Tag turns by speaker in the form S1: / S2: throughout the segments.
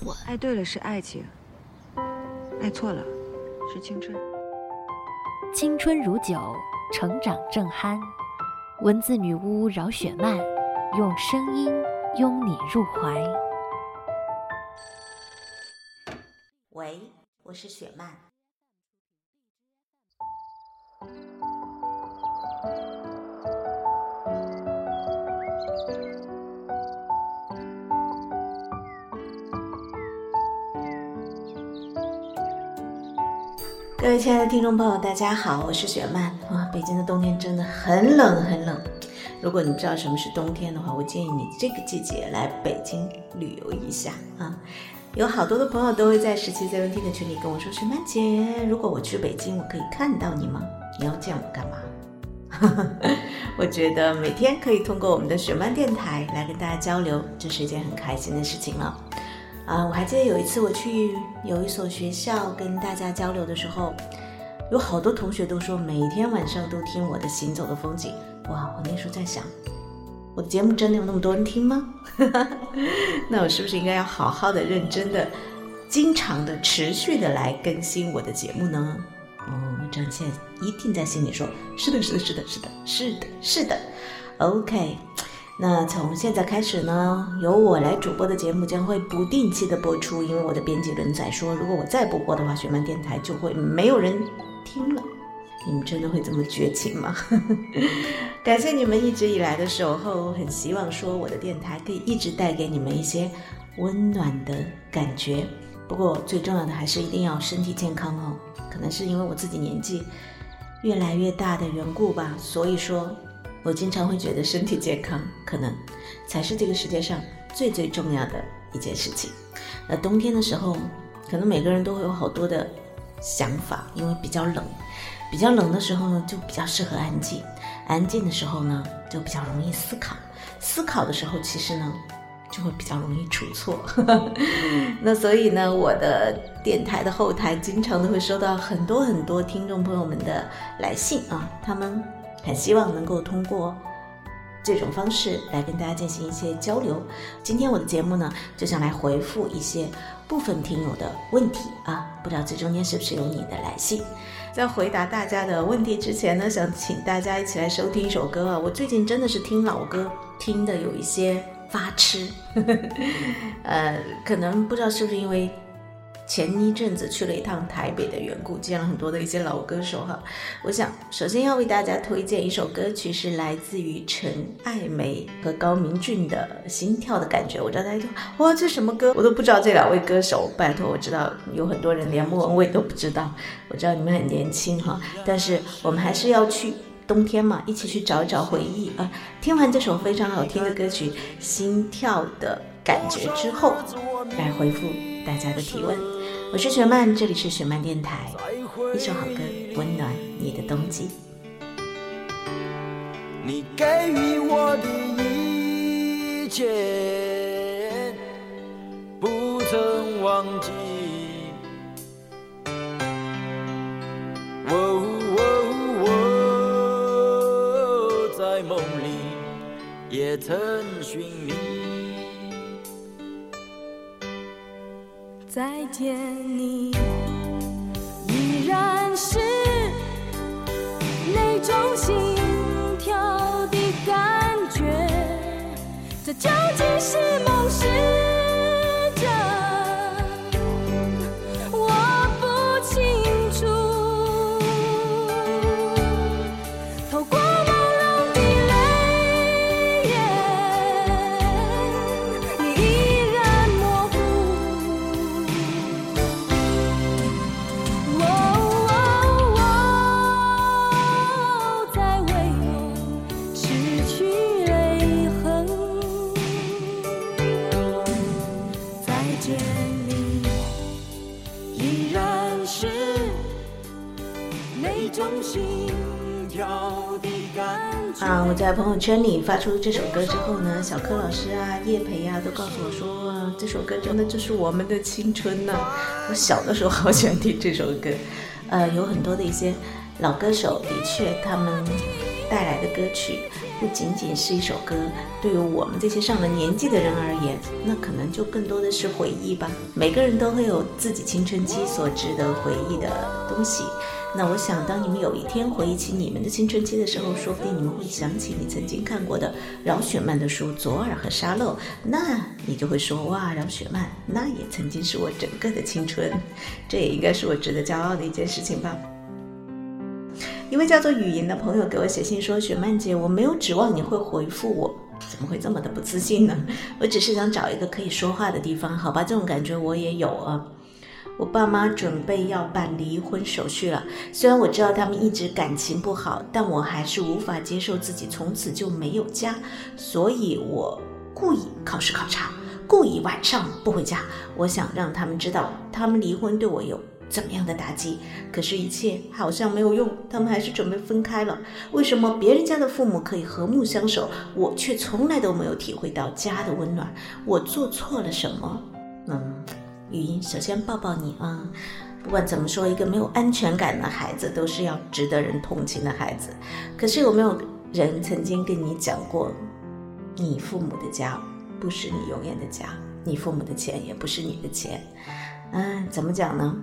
S1: 蠢。
S2: 爱对了是爱情，爱错了是青春。
S3: 青春如酒，成长正酣。文字女巫饶雪漫，用声音拥你入怀。
S4: 喂，我是雪漫。各位亲爱的听众朋友，大家好，我是雪曼。哇，北京的冬天真的很冷很冷。如果你不知道什么是冬天的话，我建议你这个季节来北京旅游一下啊。有好多的朋友都会在十七 seven 天的群里跟我说：“雪曼姐，如果我去北京，我可以看到你吗？你要见我干嘛？” 我觉得每天可以通过我们的雪漫电台来跟大家交流，这是一件很开心的事情了。啊，我还记得有一次我去有一所学校跟大家交流的时候，有好多同学都说每天晚上都听我的行走的风景。哇，我那时候在想，我的节目真的有那么多人听吗？那我是不是应该要好好的、认真的、经常的、持续的来更新我的节目呢？哦，张倩一定在心里说，是的，是的，是的，是的，是的，是的。OK。那从现在开始呢，由我来主播的节目将会不定期的播出，因为我的编辑轮仔说，如果我再不播的话，雪漫电台就会没有人听了。你们真的会这么绝情吗？感谢你们一直以来的守候，很希望说我的电台可以一直带给你们一些温暖的感觉。不过最重要的还是一定要身体健康哦。可能是因为我自己年纪越来越大的缘故吧，所以说。我经常会觉得身体健康可能 才是这个世界上最最重要的一件事情。那冬天的时候，可能每个人都会有好多的想法，因为比较冷，比较冷的时候呢，就比较适合安静。安静的时候呢，就比较容易思考。思考的时候，其实呢，就会比较容易出错。那所以呢，我的电台的后台经常都会收到很多很多听众朋友们的来信啊，他们。很希望能够通过这种方式来跟大家进行一些交流。今天我的节目呢，就想来回复一些部分听友的问题啊，不知道这中间是不是有你的来信？在回答大家的问题之前呢，想请大家一起来收听一首歌啊。我最近真的是听老歌听的有一些发痴，呃，可能不知道是不是因为。前一阵子去了一趟台北的缘故，见了很多的一些老歌手哈。我想首先要为大家推荐一首歌曲，是来自于陈爱梅和高明俊的《心跳的感觉》。我知道大家说哇，这什么歌？我都不知道这两位歌手。拜托，我知道有很多人连莫文蔚都不知道。我知道你们很年轻哈，但是我们还是要去冬天嘛，一起去找一找回忆啊。听完这首非常好听的歌曲《心跳的感觉》之后，来回复大家的提问。我是雪漫，这里是雪漫电台。一首好歌，温暖你的冬季。
S5: 你给予我的一切，不曾忘记。哦哦哦，在梦里也曾寻觅。
S6: 再见你，依然是那种心跳的感觉，这究竟是梦？那种心跳的感。
S4: 啊！我在朋友圈里发出这首歌之后呢，小柯老师啊、叶培啊都告诉我说，这首歌真的就是我们的青春呐、我小的时候好喜欢听这首歌，呃，有很多的一些老歌手，的确他们带来的歌曲不仅仅是一首歌，对于我们这些上了年纪的人而言，那可能就更多的是回忆吧。每个人都会有自己青春期所值得回忆的东西。那我想，当你们有一天回忆起你们的青春期的时候，说不定你们会想起你曾经看过的饶雪漫的书《左耳》和《沙漏》，那你就会说哇，饶雪漫那也曾经是我整个的青春，这也应该是我值得骄傲的一件事情吧。一位叫做雨莹的朋友给我写信说：“雪曼姐，我没有指望你会回复我，怎么会这么的不自信呢？我只是想找一个可以说话的地方，好吧？这种感觉我也有啊。我爸妈准备要办离婚手续了，虽然我知道他们一直感情不好，但我还是无法接受自己从此就没有家，所以我故意考试考差，故意晚上不回家，我想让他们知道他们离婚对我有。”怎么样的打击？可是，一切好像没有用，他们还是准备分开了。为什么别人家的父母可以和睦相守，我却从来都没有体会到家的温暖？我做错了什么？嗯，语音，首先抱抱你啊！不管怎么说，一个没有安全感的孩子都是要值得人同情的孩子。可是，有没有人曾经跟你讲过，你父母的家不是你永远的家，你父母的钱也不是你的钱？嗯，怎么讲呢？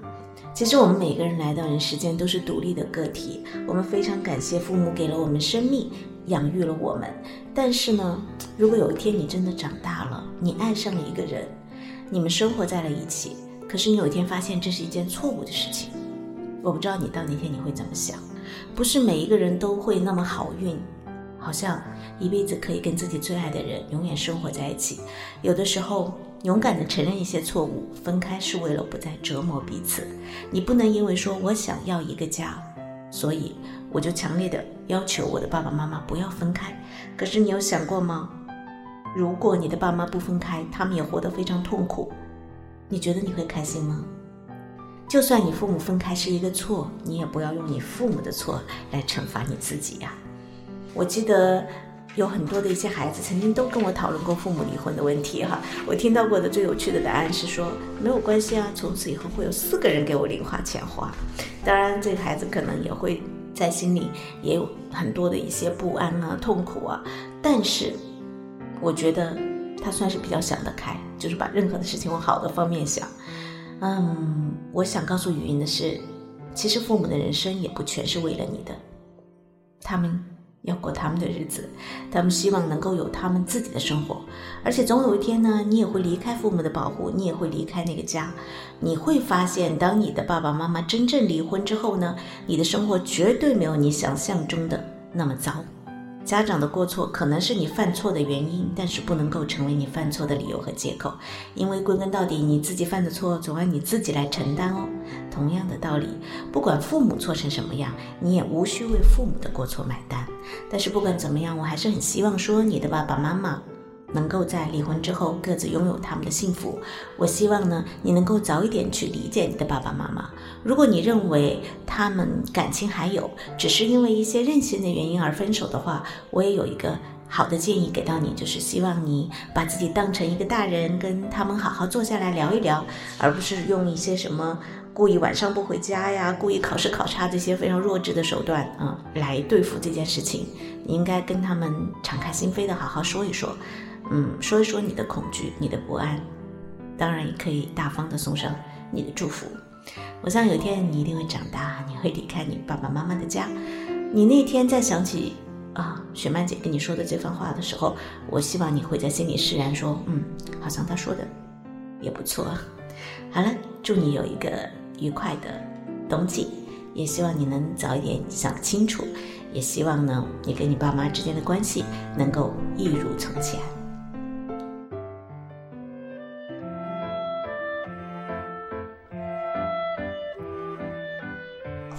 S4: 其实我们每个人来到人世间都是独立的个体，我们非常感谢父母给了我们生命，养育了我们。但是呢，如果有一天你真的长大了，你爱上了一个人，你们生活在了一起，可是你有一天发现这是一件错误的事情，我不知道你到那天你会怎么想。不是每一个人都会那么好运，好像一辈子可以跟自己最爱的人永远生活在一起。有的时候。勇敢的承认一些错误，分开是为了不再折磨彼此。你不能因为说我想要一个家，所以我就强烈的要求我的爸爸妈妈不要分开。可是你有想过吗？如果你的爸妈不分开，他们也活得非常痛苦，你觉得你会开心吗？就算你父母分开是一个错，你也不要用你父母的错来惩罚你自己呀。我记得。有很多的一些孩子曾经都跟我讨论过父母离婚的问题哈，我听到过的最有趣的答案是说没有关系啊，从此以后会有四个人给我零花钱花。当然，这个孩子可能也会在心里也有很多的一些不安啊、痛苦啊，但是我觉得他算是比较想得开，就是把任何的事情往好的方面想。嗯，我想告诉语音的是，其实父母的人生也不全是为了你的，他们。要过他们的日子，他们希望能够有他们自己的生活，而且总有一天呢，你也会离开父母的保护，你也会离开那个家。你会发现，当你的爸爸妈妈真正离婚之后呢，你的生活绝对没有你想象中的那么糟。家长的过错可能是你犯错的原因，但是不能够成为你犯错的理由和借口，因为归根到底，你自己犯的错总要你自己来承担哦。同样的道理，不管父母错成什么样，你也无需为父母的过错买单。但是不管怎么样，我还是很希望说你的爸爸妈妈。能够在离婚之后各自拥有他们的幸福。我希望呢，你能够早一点去理解你的爸爸妈妈。如果你认为他们感情还有，只是因为一些任性的原因而分手的话，我也有一个好的建议给到你，就是希望你把自己当成一个大人，跟他们好好坐下来聊一聊，而不是用一些什么故意晚上不回家呀、故意考试考差这些非常弱智的手段啊来对付这件事情。你应该跟他们敞开心扉的好好说一说。嗯，说一说你的恐惧，你的不安，当然也可以大方的送上你的祝福。我想有一天你一定会长大，你会离开你爸爸妈妈的家。你那天再想起啊，雪曼姐跟你说的这番话的时候，我希望你会在心里释然，说嗯，好像她说的也不错。好了，祝你有一个愉快的冬季，也希望你能早一点想清楚，也希望呢，你跟你爸妈之间的关系能够一如从前。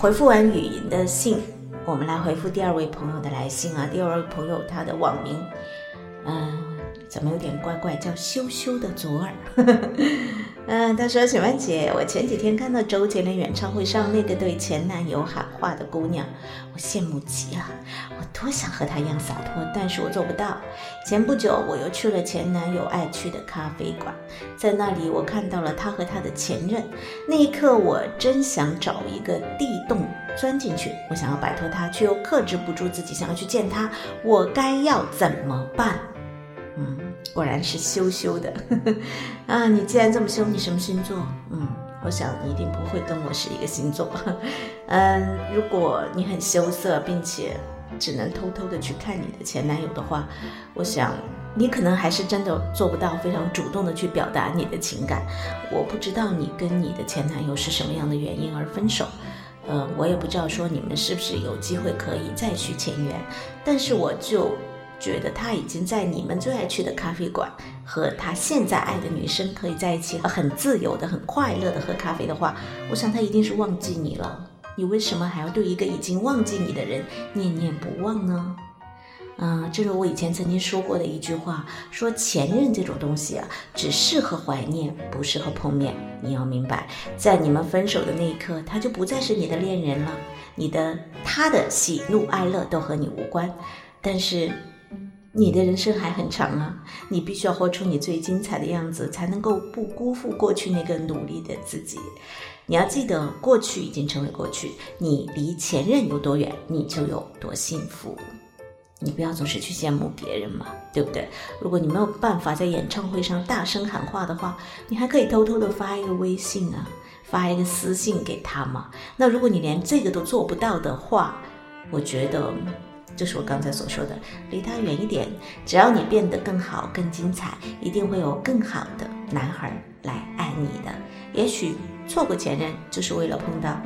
S4: 回复完语音的信，我们来回复第二位朋友的来信啊。第二位朋友他的网名，嗯，怎么有点怪怪，叫羞羞的左耳。嗯，他说：“雪曼姐，我前几天看到周杰伦演唱会上那个对前男友喊话的姑娘，我羡慕极了。我多想和她一样洒脱，但是我做不到。前不久，我又去了前男友爱去的咖啡馆，在那里我看到了他和他的前任。那一刻，我真想找一个地洞钻进去。我想要摆脱他，却又克制不住自己想要去见他。我该要怎么办？嗯。”果然是羞羞的 啊！你既然这么羞，你什么星座？嗯，我想你一定不会跟我是一个星座。嗯，如果你很羞涩，并且只能偷偷的去看你的前男友的话，我想你可能还是真的做不到非常主动的去表达你的情感。我不知道你跟你的前男友是什么样的原因而分手，呃，我也不知道说你们是不是有机会可以再续前缘，但是我就。觉得他已经在你们最爱去的咖啡馆和他现在爱的女生可以在一起，很自由的、很快乐的喝咖啡的话，我想他一定是忘记你了。你为什么还要对一个已经忘记你的人念念不忘呢？嗯，正如我以前曾经说过的一句话，说前任这种东西啊，只适合怀念，不适合碰面。你要明白，在你们分手的那一刻，他就不再是你的恋人了，你的他的喜怒哀乐都和你无关。但是。你的人生还很长啊，你必须要活出你最精彩的样子，才能够不辜负过去那个努力的自己。你要记得，过去已经成为过去，你离前任有多远，你就有多幸福。你不要总是去羡慕别人嘛，对不对？如果你没有办法在演唱会上大声喊话的话，你还可以偷偷的发一个微信啊，发一个私信给他嘛。那如果你连这个都做不到的话，我觉得。就是我刚才所说的，离他远一点。只要你变得更好、更精彩，一定会有更好的男孩来爱你的。也许错过前任，就是为了碰到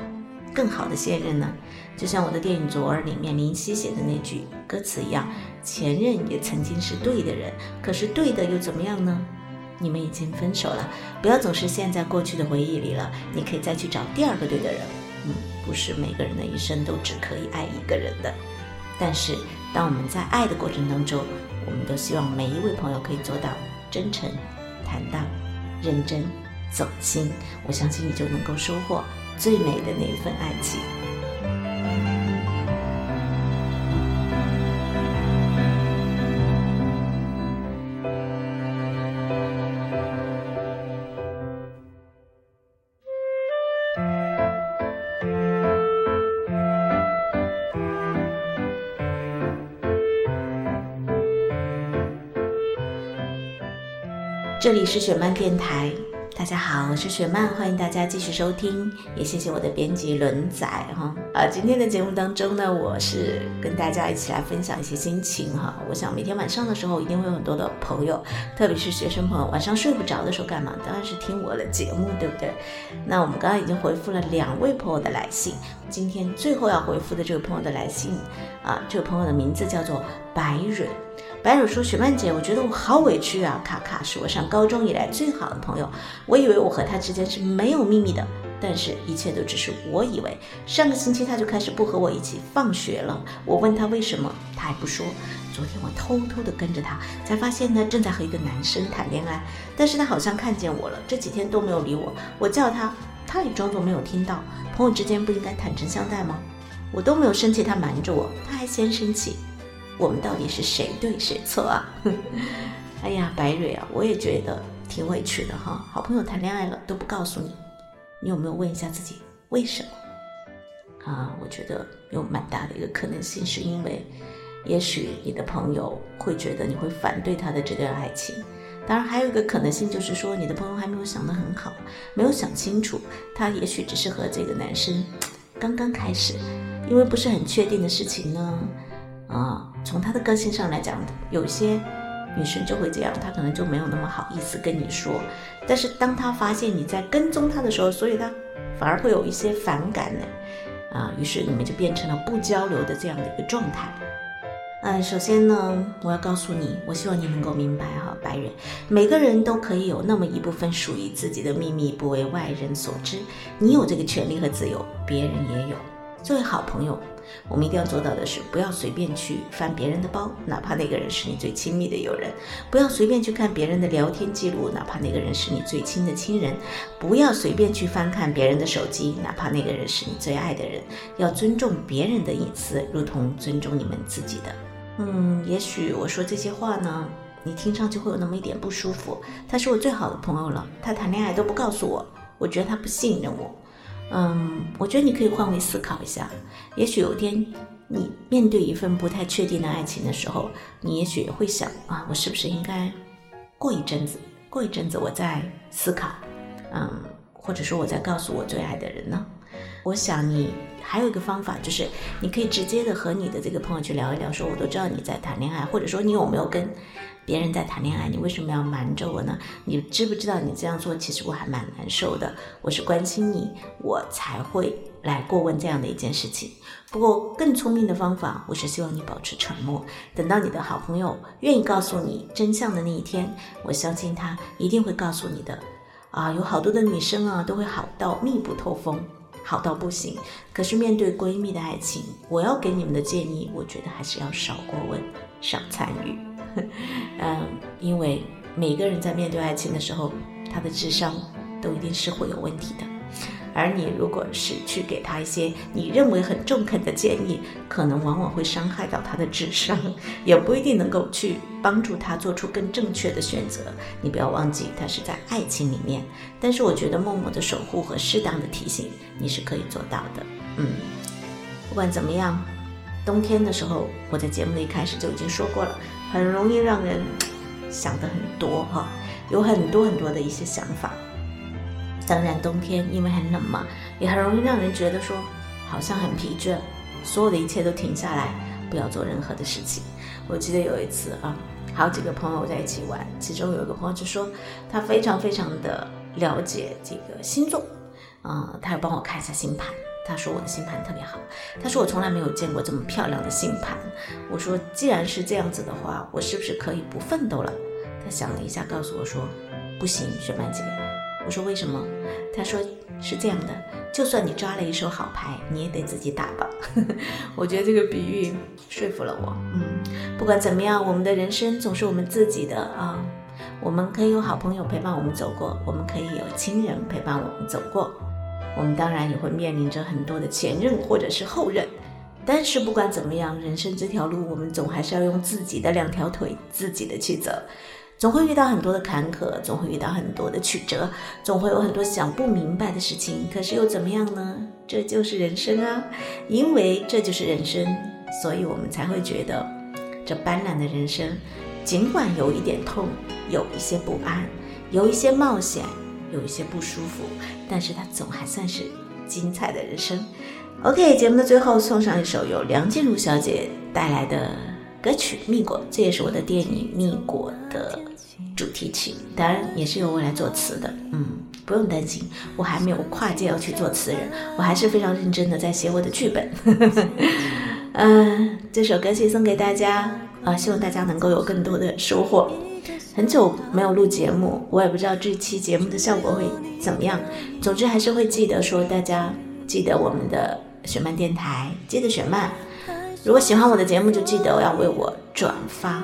S4: 更好的现任呢。就像我的电影《左耳》里面林夕写的那句歌词一样：前任也曾经是对的人，可是对的又怎么样呢？你们已经分手了，不要总是陷在过去的回忆里了。你可以再去找第二个对的人。嗯，不是每个人的一生都只可以爱一个人的。但是，当我们在爱的过程当中，我们都希望每一位朋友可以做到真诚、坦荡、认真、走心。我相信你就能够收获最美的那一份爱情。这里是雪漫电台，大家好，我是雪漫，欢迎大家继续收听，也谢谢我的编辑轮仔哈。啊，今天的节目当中呢，我是跟大家一起来分享一些心情哈。我想每天晚上的时候，一定会有很多的朋友，特别是学生朋友，晚上睡不着的时候干嘛？当然是听我的节目，对不对？那我们刚刚已经回复了两位朋友的来信，今天最后要回复的这个朋友的来信啊，这个朋友的名字叫做白蕊。白蕊说：“雪曼姐，我觉得我好委屈啊！卡卡是我上高中以来最好的朋友，我以为我和他之间是没有秘密的，但是一切都只是我以为。上个星期他就开始不和我一起放学了，我问他为什么，他还不说。昨天我偷偷的跟着他，才发现他正在和一个男生谈恋爱，但是他好像看见我了，这几天都没有理我。我叫他，他也装作没有听到。朋友之间不应该坦诚相待吗？我都没有生气，他瞒着我，他还先生气。”我们到底是谁对谁错啊？哎呀，白蕊啊，我也觉得挺委屈的哈。好朋友谈恋爱了都不告诉你，你有没有问一下自己为什么？啊，我觉得有蛮大的一个可能性，是因为也许你的朋友会觉得你会反对他的这段爱情。当然，还有一个可能性就是说，你的朋友还没有想得很好，没有想清楚，他也许只是和这个男生刚刚开始，因为不是很确定的事情呢。啊，从他的个性上来讲，有些女生就会这样，她可能就没有那么好意思跟你说。但是当她发现你在跟踪她的时候，所以她反而会有一些反感呢。啊，于是你们就变成了不交流的这样的一个状态。嗯，首先呢，我要告诉你，我希望你能够明白哈，白人，每个人都可以有那么一部分属于自己的秘密，不为外人所知。你有这个权利和自由，别人也有。作为好朋友，我们一定要做到的是，不要随便去翻别人的包，哪怕那个人是你最亲密的友人；不要随便去看别人的聊天记录，哪怕那个人是你最亲的亲人；不要随便去翻看别人的手机，哪怕那个人是你最爱的人。要尊重别人的隐私，如同尊重你们自己的。嗯，也许我说这些话呢，你听上去会有那么一点不舒服。他是我最好的朋友了，他谈恋爱都不告诉我，我觉得他不信任我。嗯，我觉得你可以换位思考一下，也许有一天你面对一份不太确定的爱情的时候，你也许会想啊，我是不是应该过一阵子，过一阵子我再思考，嗯，或者说我再告诉我最爱的人呢？我想你还有一个方法，就是你可以直接的和你的这个朋友去聊一聊，说我都知道你在谈恋爱，或者说你有没有跟别人在谈恋爱，你为什么要瞒着我呢？你知不知道你这样做其实我还蛮难受的？我是关心你，我才会来过问这样的一件事情。不过更聪明的方法，我是希望你保持沉默，等到你的好朋友愿意告诉你真相的那一天，我相信他一定会告诉你的。啊，有好多的女生啊，都会好到密不透风。好到不行，可是面对闺蜜的爱情，我要给你们的建议，我觉得还是要少过问，少参与。嗯，因为每个人在面对爱情的时候，他的智商都一定是会有问题的。而你如果是去给他一些你认为很中肯的建议，可能往往会伤害到他的智商，也不一定能够去帮助他做出更正确的选择。你不要忘记，他是在爱情里面。但是我觉得默默的守护和适当的提醒，你是可以做到的。嗯，不管怎么样，冬天的时候，我在节目的一开始就已经说过了，很容易让人想的很多哈，有很多很多的一些想法。当然，冬天因为很冷嘛，也很容易让人觉得说好像很疲倦，所有的一切都停下来，不要做任何的事情。我记得有一次啊，好几个朋友在一起玩，其中有一个朋友就说他非常非常的了解这个星座，啊，他要帮我看一下星盘。他说我的星盘特别好，他说我从来没有见过这么漂亮的星盘。我说既然是这样子的话，我是不是可以不奋斗了？他想了一下，告诉我说不行，雪曼姐。我说为什么？他说是这样的，就算你抓了一手好牌，你也得自己打吧。我觉得这个比喻说服了我。嗯，不管怎么样，我们的人生总是我们自己的啊。我们可以有好朋友陪伴我们走过，我们可以有亲人陪伴我们走过。我们当然也会面临着很多的前任或者是后任，但是不管怎么样，人生这条路，我们总还是要用自己的两条腿，自己的去走。总会遇到很多的坎坷，总会遇到很多的曲折，总会有很多想不明白的事情。可是又怎么样呢？这就是人生啊！因为这就是人生，所以我们才会觉得这斑斓的人生，尽管有一点痛，有一些不安，有一些冒险，有一些不舒服，但是它总还算是精彩的人生。OK，节目的最后送上一首由梁静茹小姐带来的歌曲《蜜果》，这也是我的电影《蜜果》的。主题曲当然也是由我来作词的，嗯，不用担心，我还没有跨界要去做词人，我还是非常认真的在写我的剧本。嗯，这首歌曲送给大家，啊，希望大家能够有更多的收获。很久没有录节目，我也不知道这期节目的效果会怎么样。总之还是会记得说，大家记得我们的雪漫电台，记得雪漫。如果喜欢我的节目，就记得要为我转发，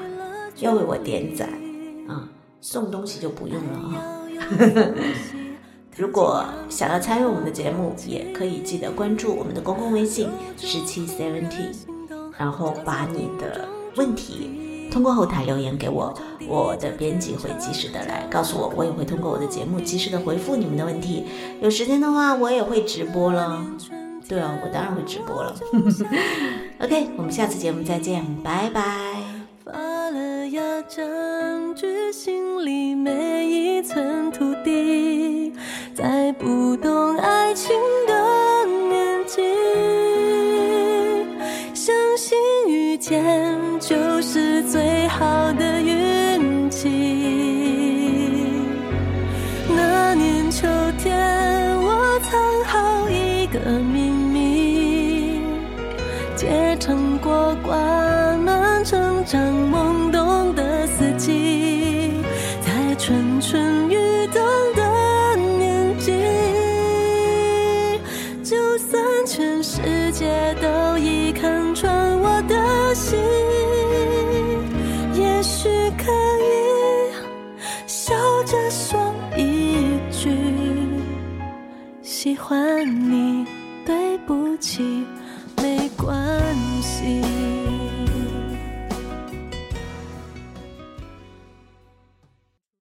S4: 要为我点赞啊。送东西就不用了啊！如果想要参与我们的节目，也可以记得关注我们的公共微信十七 seventy，然后把你的问题通过后台留言给我，我的编辑会及时的来告诉我，我也会通过我的节目及时的回复你们的问题。有时间的话，我也会直播了。对啊，我当然会直播了。OK，我们下次节目再见，拜拜。
S6: 发了芽，占据心里每一寸土地，在不懂结成过关。成长懵懂的四季，